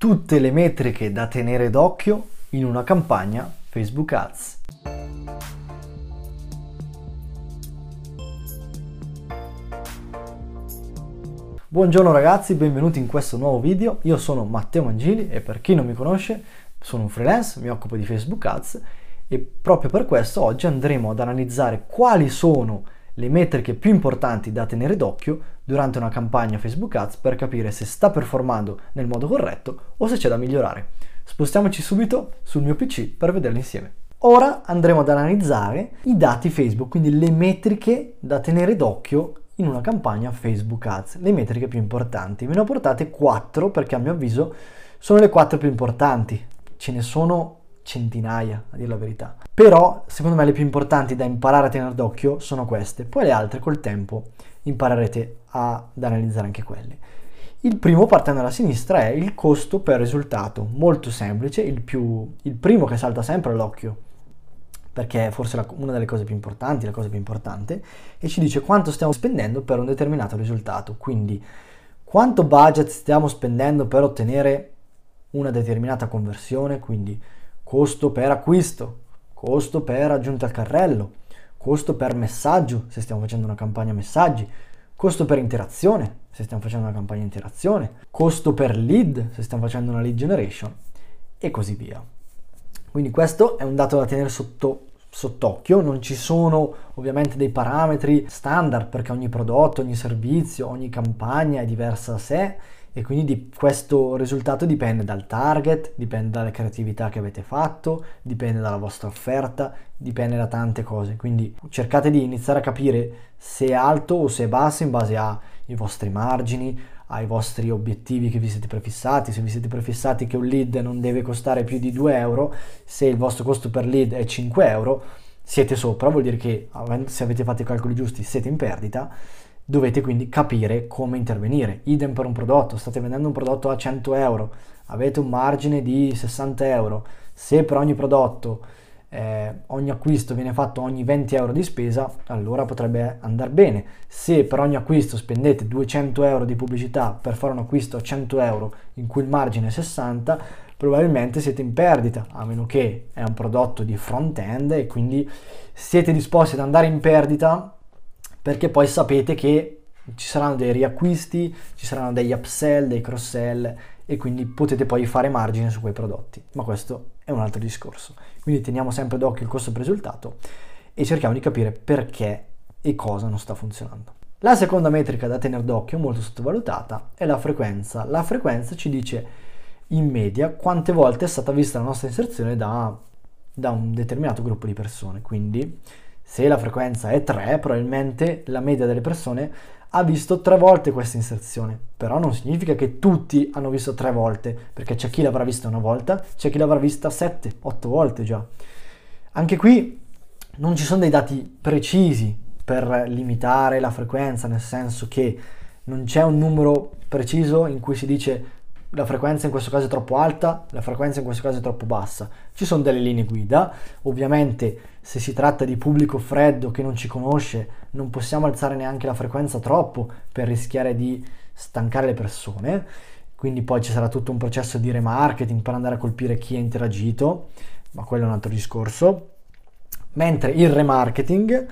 tutte le metriche da tenere d'occhio in una campagna Facebook Ads. Buongiorno ragazzi, benvenuti in questo nuovo video. Io sono Matteo Mangili e per chi non mi conosce sono un freelance, mi occupo di Facebook Ads e proprio per questo oggi andremo ad analizzare quali sono le metriche più importanti da tenere d'occhio durante una campagna Facebook Ads per capire se sta performando nel modo corretto o se c'è da migliorare. Spostiamoci subito sul mio PC per vederle insieme. Ora andremo ad analizzare i dati Facebook, quindi le metriche da tenere d'occhio in una campagna Facebook Ads, le metriche più importanti. Ve ne ho portate 4 perché a mio avviso sono le 4 più importanti. Ce ne sono centinaia, a dire la verità. Però, secondo me, le più importanti da imparare a tenere d'occhio sono queste. Poi le altre col tempo imparerete ad analizzare anche quelle. Il primo, partendo dalla sinistra, è il costo per risultato. Molto semplice, il, più, il primo che salta sempre all'occhio, perché è forse la, una delle cose più importanti, la cosa più importante, e ci dice quanto stiamo spendendo per un determinato risultato. Quindi, quanto budget stiamo spendendo per ottenere una determinata conversione, quindi costo per acquisto, costo per aggiunta al carrello, costo per messaggio se stiamo facendo una campagna messaggi, costo per interazione se stiamo facendo una campagna interazione, costo per lead se stiamo facendo una lead generation e così via. Quindi questo è un dato da tenere sotto sott'occhio, non ci sono ovviamente dei parametri standard perché ogni prodotto, ogni servizio, ogni campagna è diversa da sé e quindi di questo risultato dipende dal target, dipende dalle creatività che avete fatto, dipende dalla vostra offerta, dipende da tante cose. Quindi cercate di iniziare a capire se è alto o se è basso in base ai vostri margini, ai vostri obiettivi che vi siete prefissati. Se vi siete prefissati che un lead non deve costare più di 2 euro, se il vostro costo per lead è 5 euro, siete sopra, vuol dire che se avete fatto i calcoli giusti siete in perdita dovete quindi capire come intervenire. Idem per un prodotto, state vendendo un prodotto a 100 euro, avete un margine di 60 euro, se per ogni prodotto eh, ogni acquisto viene fatto ogni 20 euro di spesa, allora potrebbe andare bene. Se per ogni acquisto spendete 200 euro di pubblicità per fare un acquisto a 100 euro in cui il margine è 60, probabilmente siete in perdita, a meno che è un prodotto di front-end e quindi siete disposti ad andare in perdita perché poi sapete che ci saranno dei riacquisti, ci saranno degli upsell, dei cross-sell e quindi potete poi fare margine su quei prodotti. Ma questo è un altro discorso. Quindi teniamo sempre d'occhio il costo per risultato e cerchiamo di capire perché e cosa non sta funzionando. La seconda metrica da tenere d'occhio, molto sottovalutata, è la frequenza. La frequenza ci dice in media quante volte è stata vista la nostra inserzione da, da un determinato gruppo di persone. Quindi se la frequenza è 3, probabilmente la media delle persone ha visto tre volte questa inserzione, però non significa che tutti hanno visto tre volte, perché c'è chi l'avrà vista una volta, c'è chi l'avrà vista 7, 8 volte già. Anche qui non ci sono dei dati precisi per limitare la frequenza, nel senso che non c'è un numero preciso in cui si dice la frequenza in questo caso è troppo alta, la frequenza in questo caso è troppo bassa. Ci sono delle linee guida, ovviamente se si tratta di pubblico freddo che non ci conosce non possiamo alzare neanche la frequenza troppo per rischiare di stancare le persone, quindi poi ci sarà tutto un processo di remarketing per andare a colpire chi ha interagito, ma quello è un altro discorso. Mentre il remarketing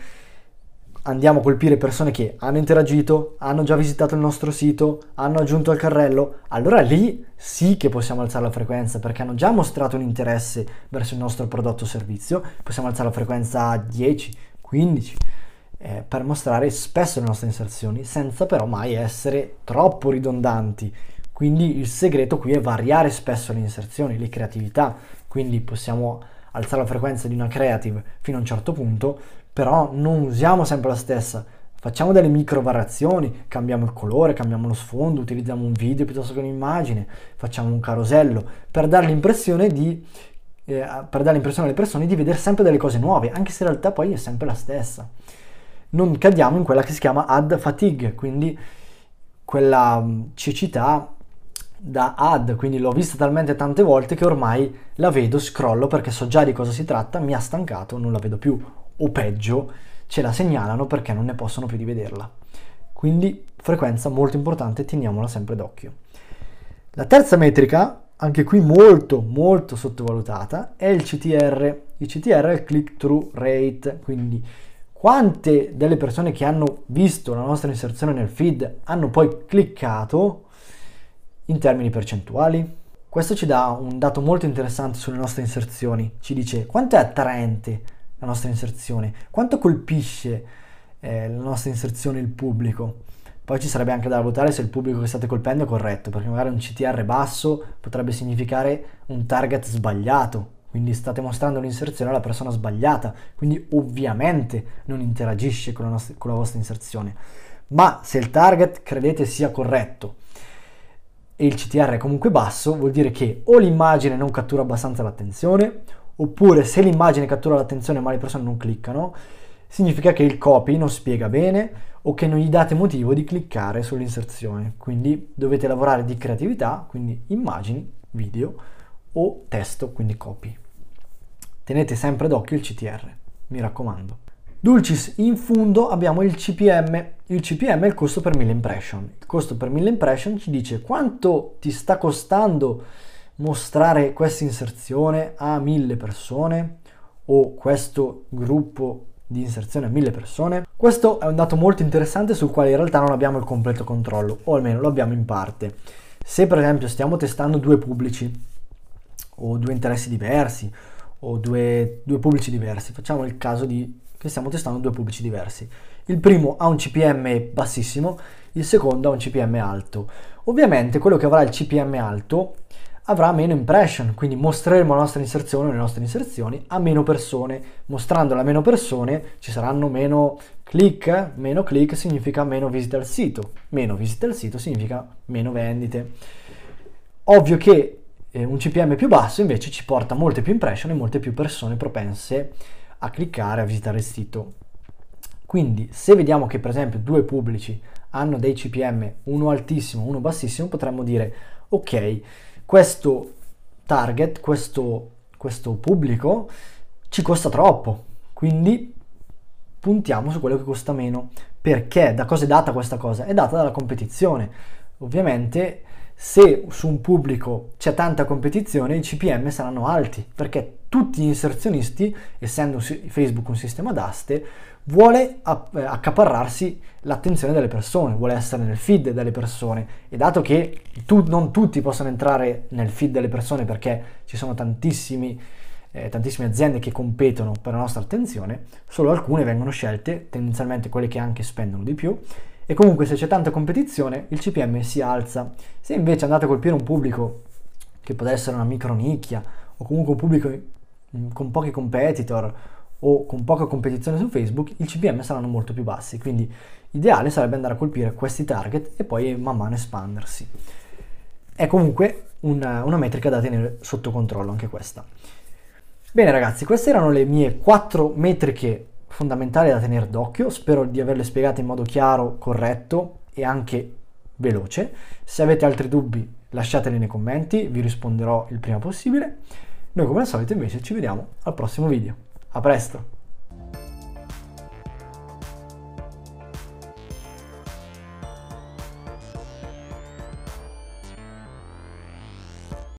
andiamo a colpire persone che hanno interagito, hanno già visitato il nostro sito, hanno aggiunto al carrello, allora lì sì che possiamo alzare la frequenza perché hanno già mostrato un interesse verso il nostro prodotto o servizio, possiamo alzare la frequenza a 10, 15 eh, per mostrare spesso le nostre inserzioni senza però mai essere troppo ridondanti. Quindi il segreto qui è variare spesso le inserzioni, le creatività, quindi possiamo alzare la frequenza di una creative fino a un certo punto, però non usiamo sempre la stessa. Facciamo delle micro variazioni, cambiamo il colore, cambiamo lo sfondo, utilizziamo un video piuttosto che un'immagine, facciamo un carosello per dare l'impressione di eh, per dare l'impressione alle persone di vedere sempre delle cose nuove, anche se in realtà poi è sempre la stessa. Non cadiamo in quella che si chiama ad fatigue, quindi quella mm, cecità da ad, quindi l'ho vista talmente tante volte che ormai la vedo, scrollo perché so già di cosa si tratta, mi ha stancato, non la vedo più o peggio ce la segnalano perché non ne possono più di vederla. Quindi frequenza molto importante, teniamola sempre d'occhio. La terza metrica anche qui molto molto sottovalutata, è il CTR. Il CTR è il click through rate, quindi quante delle persone che hanno visto la nostra inserzione nel feed hanno poi cliccato in termini percentuali. Questo ci dà un dato molto interessante sulle nostre inserzioni, ci dice quanto è attraente la nostra inserzione, quanto colpisce eh, la nostra inserzione il pubblico. Poi ci sarebbe anche da valutare se il pubblico che state colpendo è corretto, perché magari un CTR basso potrebbe significare un target sbagliato, quindi state mostrando l'inserzione alla persona sbagliata, quindi ovviamente non interagisce con la, nostra, con la vostra inserzione. Ma se il target credete sia corretto e il CTR è comunque basso, vuol dire che o l'immagine non cattura abbastanza l'attenzione, oppure se l'immagine cattura l'attenzione ma le persone non cliccano, significa che il copy non spiega bene o che non gli date motivo di cliccare sull'inserzione. Quindi dovete lavorare di creatività, quindi immagini, video o testo, quindi copy. Tenete sempre d'occhio il CTR, mi raccomando. Dulcis, in fondo abbiamo il CPM. Il CPM è il costo per 1000 impression. Il costo per 1000 impression ci dice quanto ti sta costando mostrare questa inserzione a 1000 persone o questo gruppo di inserzione a 1000 persone. Questo è un dato molto interessante sul quale in realtà non abbiamo il completo controllo, o almeno lo abbiamo in parte. Se per esempio stiamo testando due pubblici o due interessi diversi o due, due pubblici diversi. Facciamo il caso di che stiamo testando due pubblici diversi. Il primo ha un CPM bassissimo, il secondo ha un CPM alto. Ovviamente quello che avrà il CPM alto avrà meno impression, quindi mostreremo la nostra inserzione, le nostre inserzioni a meno persone. Mostrandola a meno persone ci saranno meno click, meno click significa meno visite al sito, meno visite al sito significa meno vendite. Ovvio che eh, un CPM più basso invece ci porta molte più impression e molte più persone propense a cliccare, a visitare il sito. Quindi se vediamo che per esempio due pubblici hanno dei CPM, uno altissimo, uno bassissimo, potremmo dire ok, questo target, questo, questo pubblico ci costa troppo, quindi puntiamo su quello che costa meno. Perché? Da cosa è data questa cosa? È data dalla competizione. Ovviamente se su un pubblico c'è tanta competizione i CPM saranno alti perché tutti gli inserzionisti, essendo Facebook un sistema d'aste, vuole accaparrarsi l'attenzione delle persone, vuole essere nel feed delle persone e dato che tu, non tutti possono entrare nel feed delle persone perché ci sono tantissimi, eh, tantissime aziende che competono per la nostra attenzione, solo alcune vengono scelte, tendenzialmente quelle che anche spendono di più e comunque se c'è tanta competizione il CPM si alza. Se invece andate a colpire un pubblico che può essere una micronicchia o comunque un pubblico mm, con pochi competitor o con poca competizione su Facebook, i CPM saranno molto più bassi. Quindi ideale sarebbe andare a colpire questi target e poi man mano espandersi. È comunque una, una metrica da tenere sotto controllo anche questa. Bene ragazzi, queste erano le mie quattro metriche fondamentali da tenere d'occhio, spero di averle spiegate in modo chiaro, corretto e anche veloce. Se avete altri dubbi lasciateli nei commenti, vi risponderò il prima possibile. Noi come al solito invece ci vediamo al prossimo video. A presto!